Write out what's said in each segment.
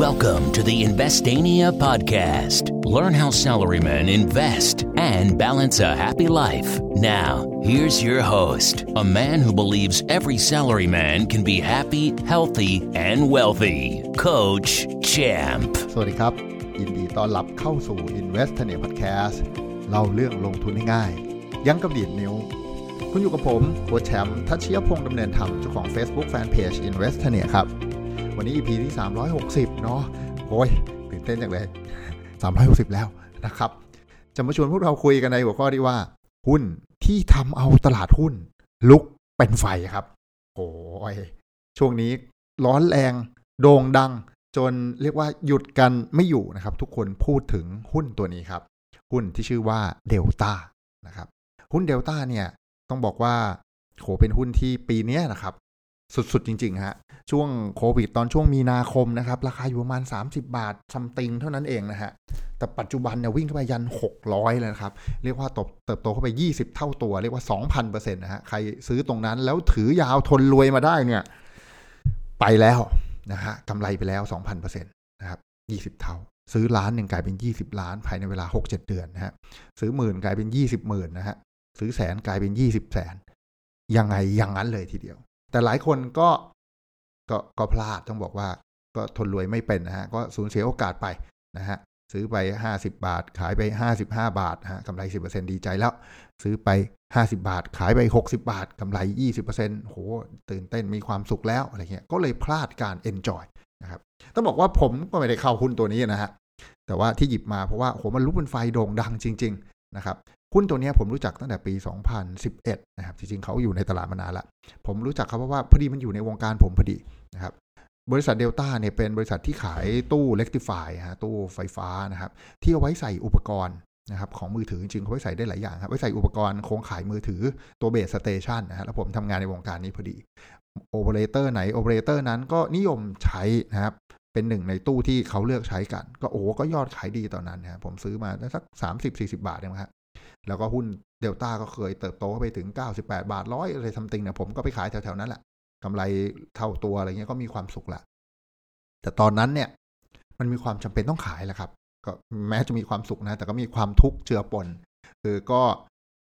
Welcome to the Investania podcast. Learn how salarymen invest and balance a happy life. Now, here's your host, a man who believes every salaryman can be happy, healthy, and wealthy, Coach Champ. สวัสดีครับ ยินดีต้อนรับเข้าสู่ Investania Podcast เล่าเรื่องลงทุนให้ง่าย ยังกับดีดนิ้ว คุณอยู่กับผมโค้ชแชมป์ทัชเชียพงษ์ดำเนินธรรมเจ้าของ Facebook Fanpage Investania ครับ วันนี้ EP ที่ 360 เนาะโอ้ยตื่นเต้นจังเลย 360 แล้วนะครับ จะมาชวนพวกเราคุยกันในหัวข้อที่ว่า หุ้นที่ทำเอาตลาดหุ้น ลุกเป็นไฟครับโอ้ยช่วงนี้ร้อนแรงโด่งดัง จนเรียกว่าหยุดกันไม่อยู่นะครับ ทุกคนพูดถึงหุ้นตัวนี้ครับ หุ้นที่ชื่อว่าเดลต้านะครับ หุ้นเดลต้าเนี่ยต้องบอกว่าโหเป็นหุ้นที่ปีนี้นะครับ สุด ๆ จริง ๆ ฮะ ช่วงโควิดตอนช่วงมีนาคมนะครับ ราคาอยู่ประมาณ 30 บาทซัมติงเท่านั้นเองนะฮะ แต่ปัจจุบันเนี่ยวิ่งเข้าไปยัน 600 เลยนะครับ เรียกว่าเติบโตเข้าไป 20 เท่าตัว เรียกว่า 2,000%นะฮะ ใครซื้อตรงนั้นแล้วถือยาวทนรวยมาได้เนี่ย ไปแล้วนะฮะกำไรไปแล้ว 2,000%นะครับ 20 เท่าซื้อล้านหนึ่งกลายเป็น 20 ล้านภายในเวลา 6-7 เดือนนะฮะซื้อหมื่นกลายเป็น 20หมื่นนะฮะซื้อแสนกลายเป็น 20 แสนยังไงอย่างนั้นเลยทีเดียว แต่หลายคนก็ก็ก็พลาดต้องบอกว่า ก็ทนรวยไม่เป็นนะฮะก็สูญเสียโอกาสไปนะฮะซื้อไป 50 บาท ขายไป 55 บาทฮะกำไร 10%ดีใจแล้ว ซื้อไป 50 บาท ขายไป 60 บาทกำไร 20%โหตื่นเต้นมีความสุขแล้วอะไรเงี้ยก็เลยพลาดการ enjoy นะครับต้องบอกว่าผมก็ไม่ได้เข้าหุ้นตัวนี้นะฮะแต่ว่าที่หยิบมาเพราะว่าโหมันลุกเป็นไฟโด่งดังจริง ๆ นะครับ หุ้นตัวนี้ผมรู้จักตั้งแต่ปี 2011 นะครับ จริงๆเขาอยู่ในตลาดมานานละผมรู้จักเขาเพราะว่าพอดีมันอยู่ในวงการผมพอดีนะครับบริษัทเดลต้าเนี่ยเป็นบริษัทที่ขายตู้ rectifier ฮะตู้ไฟฟ้านะครับที่เอาไว้ใส่อุปกรณ์นะครับของมือถือจริงๆเขาไว้ใส่ได้หลายอย่างครับไว้ใส่อุปกรณ์โครงข่ายมือถือตัว base station นะฮะแล้วผมทำงานในวงการนี้พอดีโอเปอเรเตอร์ไหนโอเปอเรเตอร์นั้นก็นิยมใช้นะครับเป็นหนึ่งในตู้ที่เขาเลือกใช้กัน ก็โอ้ก็ยอดขายดีตอนนั้นนะผมซื้อมาสัก 30-40 บาทเองครับ แล้วก็หุ้นเดลต้าก็เคยเติบโตไปถึง 98 บาทร้อยอะไรทำติงเนี่ยผมก็ไปขายแถวๆนั้นแหละกำไรเท่าตัวอะไรเงี้ยก็มีความสุขละแต่ตอนนั้นเนี่ย มันมีความจำเป็นต้องขายแหละครับ ก็แม้จะมีความสุขนะ แต่ก็มีความทุกข์เจือปนคือก็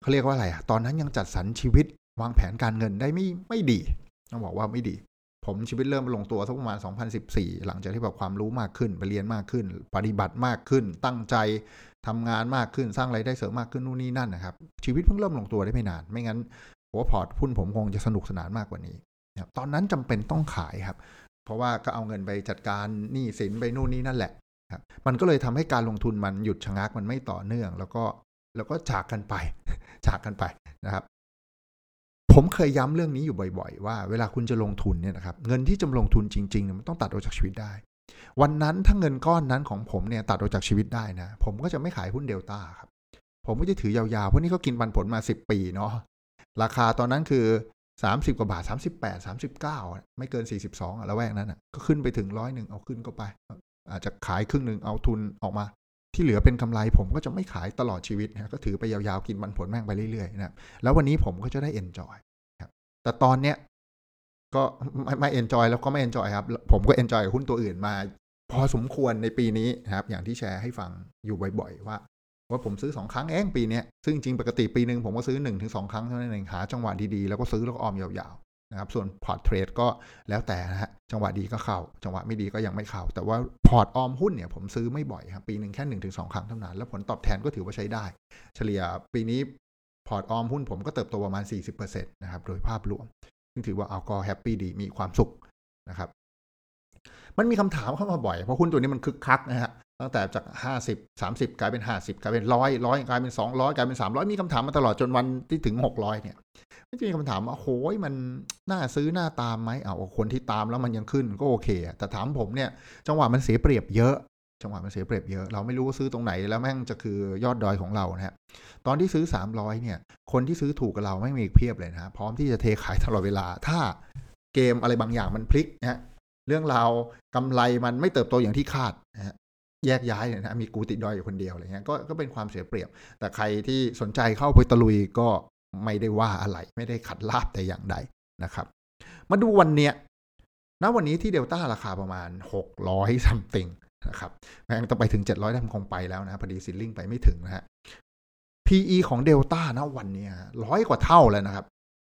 เขาเรียกว่าอะไรอะตอนนั้นยังจัดสรรชีวิตวางแผนการเงินได้ไม่ไม่ดี ต้องบอกว่าไม่ดี ผมชีวิตเริ่มลงตัวสักประมาณ 2014 หลังจากที่แบบความรู้มากขึ้นไปเรียนมากขึ้น ปฏิบัติมากขึ้น ตั้งใจ ทำงานมากขึ้นสร้างไรายได้เสริมมากขึ้นนู่นนี่นั่นนะครับ ชีวิตเพิ่งเริ่มลงตัวได้ไม่นาน ไม่งั้นหัวพอร์ตหุ้นผมคงจะสนุกสนานมากกว่านี้นตอนนั้นจำเป็นต้องขายครับ เพราะว่าก็เอาเงินไปจัดการหนี้สินไปนู่นนี่นั่นแหละครับมันก็เลยทำให้การลงทุนมันหยุดชะงักมันไม่ต่อเนื่อง แล้วก็แล้วก็จากกันไป จากกันไปนะครับ ผมเคยย้ำเรื่องนี้อยู่บ่อย ๆ ว่าเวลาคุณจะลงทุนเนี่ยนะครับเงินที่จะลงทุนจริงๆเนี่ยมันต้องตัดออกจากชีวิตได้ วันนั้นถ้าเงินก้อนนั้นของผมเนี่ยตัดออกจากชีวิตได้นะ ผมก็จะไม่ขายหุ้นเดลต้าครับ ผมก็จะถือยาวๆ เพราะนี่ก็กินปันผลมา 10 ปีเนาะราคาตอนนั้นคือ 30 กว่าบาท 38 39 ไม่เกิน 42อะแล้วแวกนั้นอะก็ขึ้นไปถึงร้อยหนึ่งเอาขึ้นก็ไป อาจจะขายครึ่งหนึ่งเอาทุนออกมา ที่เหลือเป็นกำไรผมก็จะไม่ขายตลอดชีวิตนะก็ถือไปยาวๆกินปันผลแม่งไปเรื่อยๆนะแล้ววันนี้ผมก็จะได้ enjoy ครับแต่ตอนเนี้ย ก็ไม่ไม่ enjoy แล้วก็ไม่ enjoy ครับ ผมก็ enjoy กับหุ้นตัวอื่นมา พอสมควรในปีนี้นะครับ อย่างที่แชร์ให้ฟังอยู่บ่อยๆ ว่า ว่าผมซื้อสองครั้งเองปีนี้ซึ่งจริงปกติปีหนึ่งผมก็ซื้อ1นถึงสองครั้งเท่านั้นเองหาจังหวะดีๆ แล้วก็ซื้อแล้วก็ออมยาวๆนะครับ ส่วนพอร์ตเทรดก็แล้วแต่นะฮะจังหวะดีก็เข้า จังหวะไม่ดีก็ยังไม่เข้า แต่ว่าพอร์ตออมหุ้นเนี่ยผมซื้อไม่บ่อยครับปีหนึ่งแค่1 ถึงสองครั้งเท่านั้นแล้วผลตอบแทนก็ถือว่าใช้ได้ เฉลี่ยปีนี้พอร์ตออมหุ้นผมก็เติบโตประมาณ40%นะครับโดยภาพรวม ซึ่งถือว่าเอาก็ happy ดีมีความสุขนะครับ มันมีคำถามเข้ามาบ่อย เพราะหุ้นตัวนี้มันคึกคักนะฮะตั้งแต่จาก 50 30 กลายเป็น 50 กลายเป็นร้อยร้อยกลายเป็น 200 กลายเป็น 300 มีคำถามมาตลอดจนวันที่ถึง 600 เนี่ยไม่จะมีคำถามว่าโอ้ยมันน่าซื้อน่าตามไหมเอาคนที่ตามแล้วมันยังขึ้นก็โอเค แต่ถามผมเนี่ย จังหวะมันเสียเปรียบเยอะ จังหวะมันเสียเปรียบเยอะ เราไม่รู้ว่าซื้อตรงไหนแล้วแม่งจะคือยอดดอยของเรานะฮะตอนที่ซื้อ 300 เนี่ย คนที่ซื้อถูกกับเราไม่มีอีกเพียบเลยนะพร้อมที่จะเทขายตลอดเวลา ถ้าเกมอะไรบางอย่างมันพลิกนะฮะเรื่องราวกำไรมันไม่เติบโตอย่างที่คาดนะฮะแยกย้ายเนี่ยนะมีกูติดดอยอยู่คนเดียวอะไรเงี้ยก็ก็เป็นความเสียเปรียบ แต่ใครที่สนใจเข้าไปตะลุยก็ไม่ได้ว่าอะไร ไม่ได้ขัดลาบแต่อย่างใดนะครับ มาดูวันเนี้ยณวันนี้ที่เดลต้าราคาประมาณ 600ซัมติง นะครับแม่งต้องไปถึง 700ได้มคงไปแล้วนะพอดีซิลลิงไปไม่ถึงนะฮะ PE ของเดลต้าณวันนี้ร้อยกว่าเท่าแล้วนะครับ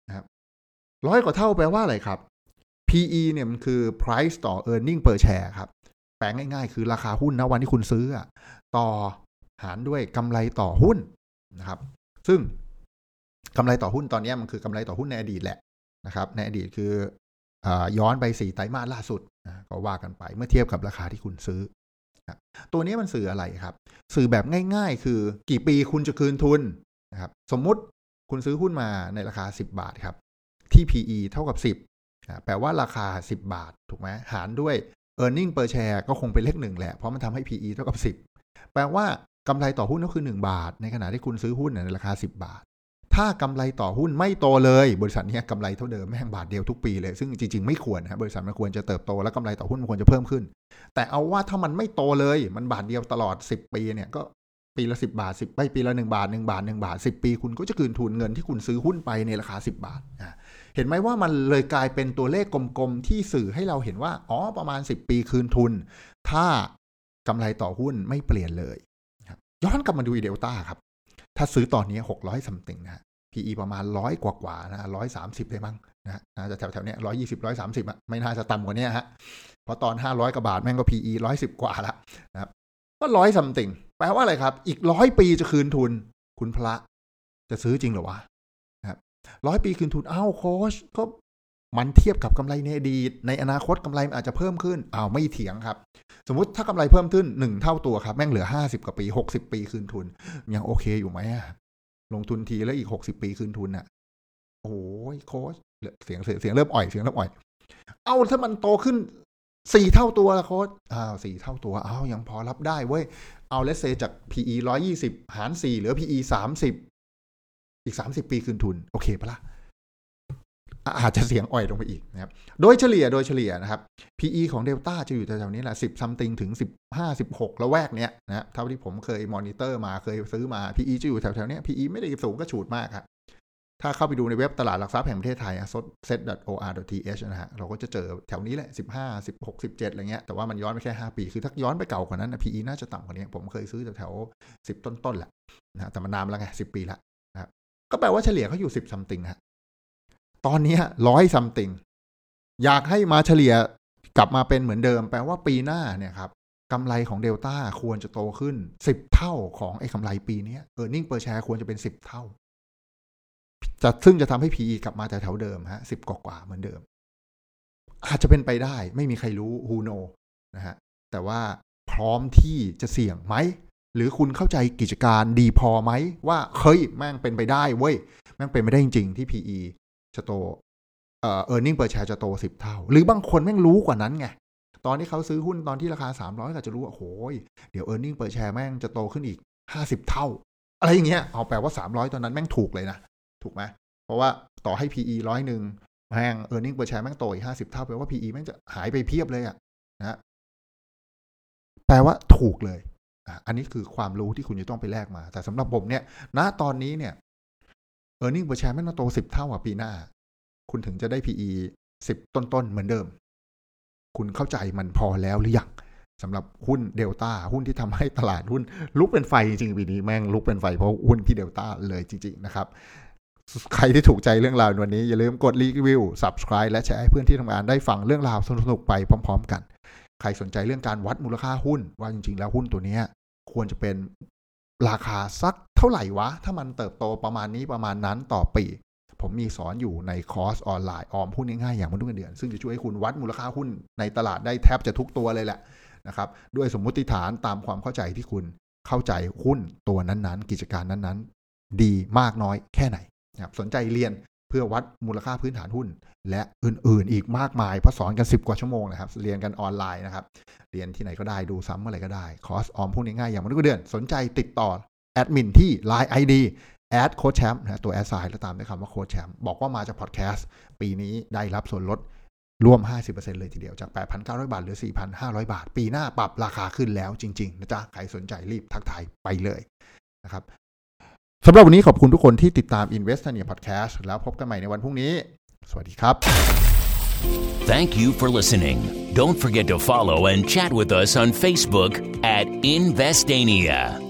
นะครับร้อยกว่าเท่าแปลว่าอะไรครับ PE เนี่ยมันคือ price ต่อ earning per share ครับ แปลงง่ายๆ คือราคาหุ้นณวันที่คุณซื้อต่อหารด้วยกำไรต่อหุ้นนะครับ ซึ่งกำไรต่อหุ้นตอนนี้มันคือกำไรต่อหุ้นในอดีตแหละนะครับ ในอดีตคืออย้อนไปสี่ไตรมาสล่าสุดนะก็ว่ากันไปเมื่อเทียบกับราคาที่คุณซื้อตัวนี้มันสื่ออะไรครับ สื่อแบบง่ายๆ คือกี่ปีคุณจะคืนทุนนะครับสมมุติคุณซื้อหุ้นมาในราคา 10 บาทครับ ที่ PE เท่ากับ 10แปลว่าราคา 10 บาท ถูกไหมหารด้วย e a r n i n g per share ก็คงเป็นเลขหนึ่งแหละ เพราะมันทำให้ PE เท่ากับ 10 แปลว่ากำไรต่อหุ้นก็คือ 1 บาท ในขณะที่คุณซื้อหุ้นในราคา 10 บาท ถ้ากำไรต่อหุ้นไม่โตเลย บริษัทนี้กำไรเท่าเดิมแม่งบาทเดียวทุกปีเลย ซึ่งจริง ๆ ไม่ควรนะบริษัทมันควรจะเติบโตและกำไรต่อหุ้นมันควรจะเพิ่มขึ้น แต่เอาว่าถ้ามันไม่โตเลยมันบาทเดียวตลอด 10 ปีเนี่ยก็ปีละ 10 บาท10ไปปีละ1บาท1บาท1บาท 10 ปี คุณก็จะคืนทุนเงินที่คุณซื้อหุ้นไปในราคา 10 บาทเห็นไหมว่ามันเลยกลายเป็นตัวเลขกลมๆที่สื่อให้เราเห็นว่าอ๋อประมาณ 10 ปีคืนทุน ถ้ากำไรต่อหุ้นไม่เปลี่ยนเลยย้อนกลับมาดูอีเดลต้าครับ ถ้าซื้อตอนนี้หกร้อยซัมติงนะ PE ประมาณร้อยกว่าๆนะร้อยสามสิบได้มั้งนะนะจะแถวๆเนี้ยร้อยยี่สิบร้อยสามสิบอะไม่น่าจะต่ำกว่านี้ฮะเพราะตอนห้าร้อยกว่าบาทแม่งก็ PE ร้อยสิบกว่าละนะครับก็ร้อยซัมติงแปลว่าอะไรครับ อีกร้อยปีจะคืนทุน คุณพระจะซื้อจริงหรอวะนะครับร้อยปีคืนทุนอ้าวโค้ชก็ มันเทียบกับกำไรในอดีตในอนาคตกำไรอาจจะเพิ่มขึ้นอ้าวไม่เถียงครับ สมมติถ้ากำไรเพิ่มขึ้นหนึ่งเท่าตัวครับ แม่งเหลือห้าสิบกว่าปีหกสิบปีคืนทุน ยังโอเคอยู่ไหมลงทุนทีแล้วอีกหกสิบปีคืนทุนอะโอ้ยโค้ชเสียงเสียงเริ่มอ่อยเสียงเริ่มอ่อย เอาถ้ามันโตขึ้นสี่เท่าตัวละโค้ชอ้าวสี่เท่าตัวอ้าวยังพอรับได้เว้ยเอาเลสเซจาก PE ร้อยี่สิบหารสี่เหลือ PE สามสิบอีกสามสิบปีคืนทุน โอเคปะละ่ะ อาจจะเสียงอ่อยลงไปอีกนะครับโดยเฉลี่ยโดยเฉลี่ยนะครับ PE ของเดลต้าจะอยู่แถวๆนี้แหละสิบซัมติงถึงสิบห้าสิบหกแล้วแวกเนี้ยนะเท่าที่ผมเคยมอนิเตอร์มาเคยซื้อมา PE จะอยู่แถวๆนี้ PE ไม่ได้สูงก็ฉูดมากครับถ้าเข้าไปดูในเว็บตลาดหลักทรัพย์แห่งประเทศไทย set.or.th นะฮะเราก็จะเจอแถวนี้แหละ 15 16 17 อะไรเงี้ยแต่ว่ามันย้อนไปแค่ 5 ปี คือถ้าย้อนไปเก่ากว่านั้นนะ PE น่าจะต่ำกว่านี้ ผมเคยซื้อแถวๆ10 ต้นๆแหละนะแต่มันนานแล้วไง10 ปีละนะครับก็แปลว่าเฉลี่ยเขาอยู่ 10 something ฮะ ตอนนี้ร้อยซัมติงอยากให้มาเฉลี่ยกลับมาเป็นเหมือนเดิม แปลว่าปีหน้าเนี่ยครับกำไรของเดลต้าควรจะโตขึ้นสิบเท่าของไอ้กำไรปีนี้เออร์เน็งเปอร์แชร์ควรจะเป็นสิบเท่าจะซึ่งจะทำให้ PE กลับมาแต่แถวเดิมฮะสิบกว่าเหมือนเดิม อาจจะเป็นไปได้ ไม่มีใครรู้ who know นะฮะแต่ว่าพร้อมที่จะเสี่ยงไหม หรือคุณเข้าใจกิจการดีพอไหม ว่าเฮ้ยแม่งเป็นไปได้เว้ย แม่งเป็นไปได้จริง ๆ ที่ PE จะโตเอ่อ earning per share จะโตสิบเท่า หรือบางคนแม่งรู้กว่านั้นไง ตอนที่เขาซื้อหุ้นตอนที่ราคาสามร้อยก็จะรู้ว่าโอ้ยเดี๋ยว earning per share แม่งจะโตขึ้นอีกห้าสิบเท่า อะไรอย่างเงี้ยเอาแปลว่าสามร้อยตอนนั้นแม่งถูกเลยนะ ถูกไหมเพราะว่าต่อให้ PE ร้อยหนึ่งแม่ง earning per share แม่งโตอีกห้าสิบเท่าแปลว่า PE แม่งจะหายไปเพียบเลยอะนะแปลว่าถูกเลยอันนี้คือความรู้ที่คุณจะต้องไปแลกมา แต่สำหรับผมเนี่ยณตอนนี้เนี่ย e a r n i n g per share แม่งมาโตสิบเท่าอะปีหน้า คุณถึงจะได้ PE สิบต้นๆเหมือนเดิม คุณเข้าใจมันพอแล้วหรือยังสำหรับหุ้นเดลต้าหุ้นที่ทำให้ตลาดหุ้นลุกเป็นไฟจริงๆปีนี้แม่งลุกเป็นไฟเพราะหุ้นพี่เดลต้าเลยจริง ๆ นะครับ ใครที่ถูกใจเรื่องราววันนี้ อย่าลืมกดรีวิว subscribe และแชร์ให้เพื่อนที่ทำงานได้ฟังเรื่องราวสนุกๆไปพร้อม ๆ กัน ใครสนใจเรื่องการวัดมูลค่าหุ้น ว่าจริง ๆ แล้วหุ้นตัวนี้ควรจะเป็นราคาสัก เท่าไหร่วะ ถ้ามันเติบโตประมาณนี้ประมาณนั้นต่อปี ผมมีสอนอยู่ในคอร์สออนไลน์ออมหุ้นง่ายๆอย่างมนุษย์เงินเดือน ซึ่งจะช่วยให้คุณวัดมูลค่าหุ้นในตลาดได้แทบจะทุกตัวเลยแหละนะครับด้วยสมมุติฐานตามความเข้าใจที่คุณเข้าใจหุ้นตัวนั้นๆ กิจการนั้นๆ ดีมากน้อยแค่ไหนนะครับสนใจเรียนเพื่อวัดมูลค่าพื้นฐานหุ้น และอื่นๆ อีกมากมายเพราะสอนกัน 10 กว่าชั่วโมงนะครับ เรียนกันออนไลน์นะครับ เรียนที่ไหนก็ได้ดูซ้ำเมื่อไรก็ได้ คอร์สออมหุ้นง่ายๆอย่างมนุษย์เงินเดือน สนใจติดต่อ แอดมินที่ Line ID at โค้ชแชมป์นะตัว at sign แล้วตามด้วยคำว่าโค้ชแชมป์บอกว่ามาจากพอดแคสต์ปีนี้ได้รับส่วนลดรวม 50%เลยทีเดียวจาก 8,900 บาท เหลือ 4,500 บาท ปีหน้าปรับราคาขึ้นแล้วจริง ๆ นะจ๊ะ ใครสนใจรีบทักทายไปเลยนะครับสำหรับวันนี้ขอบคุณทุกคนที่ติดตาม Invest เนี่ย Podcast แล้วพบกันใหม่ในวันพรุ่งนี้ สวัสดีครับ Thank you for listening. Don't forget to follow and chat with us on Facebook at Investania.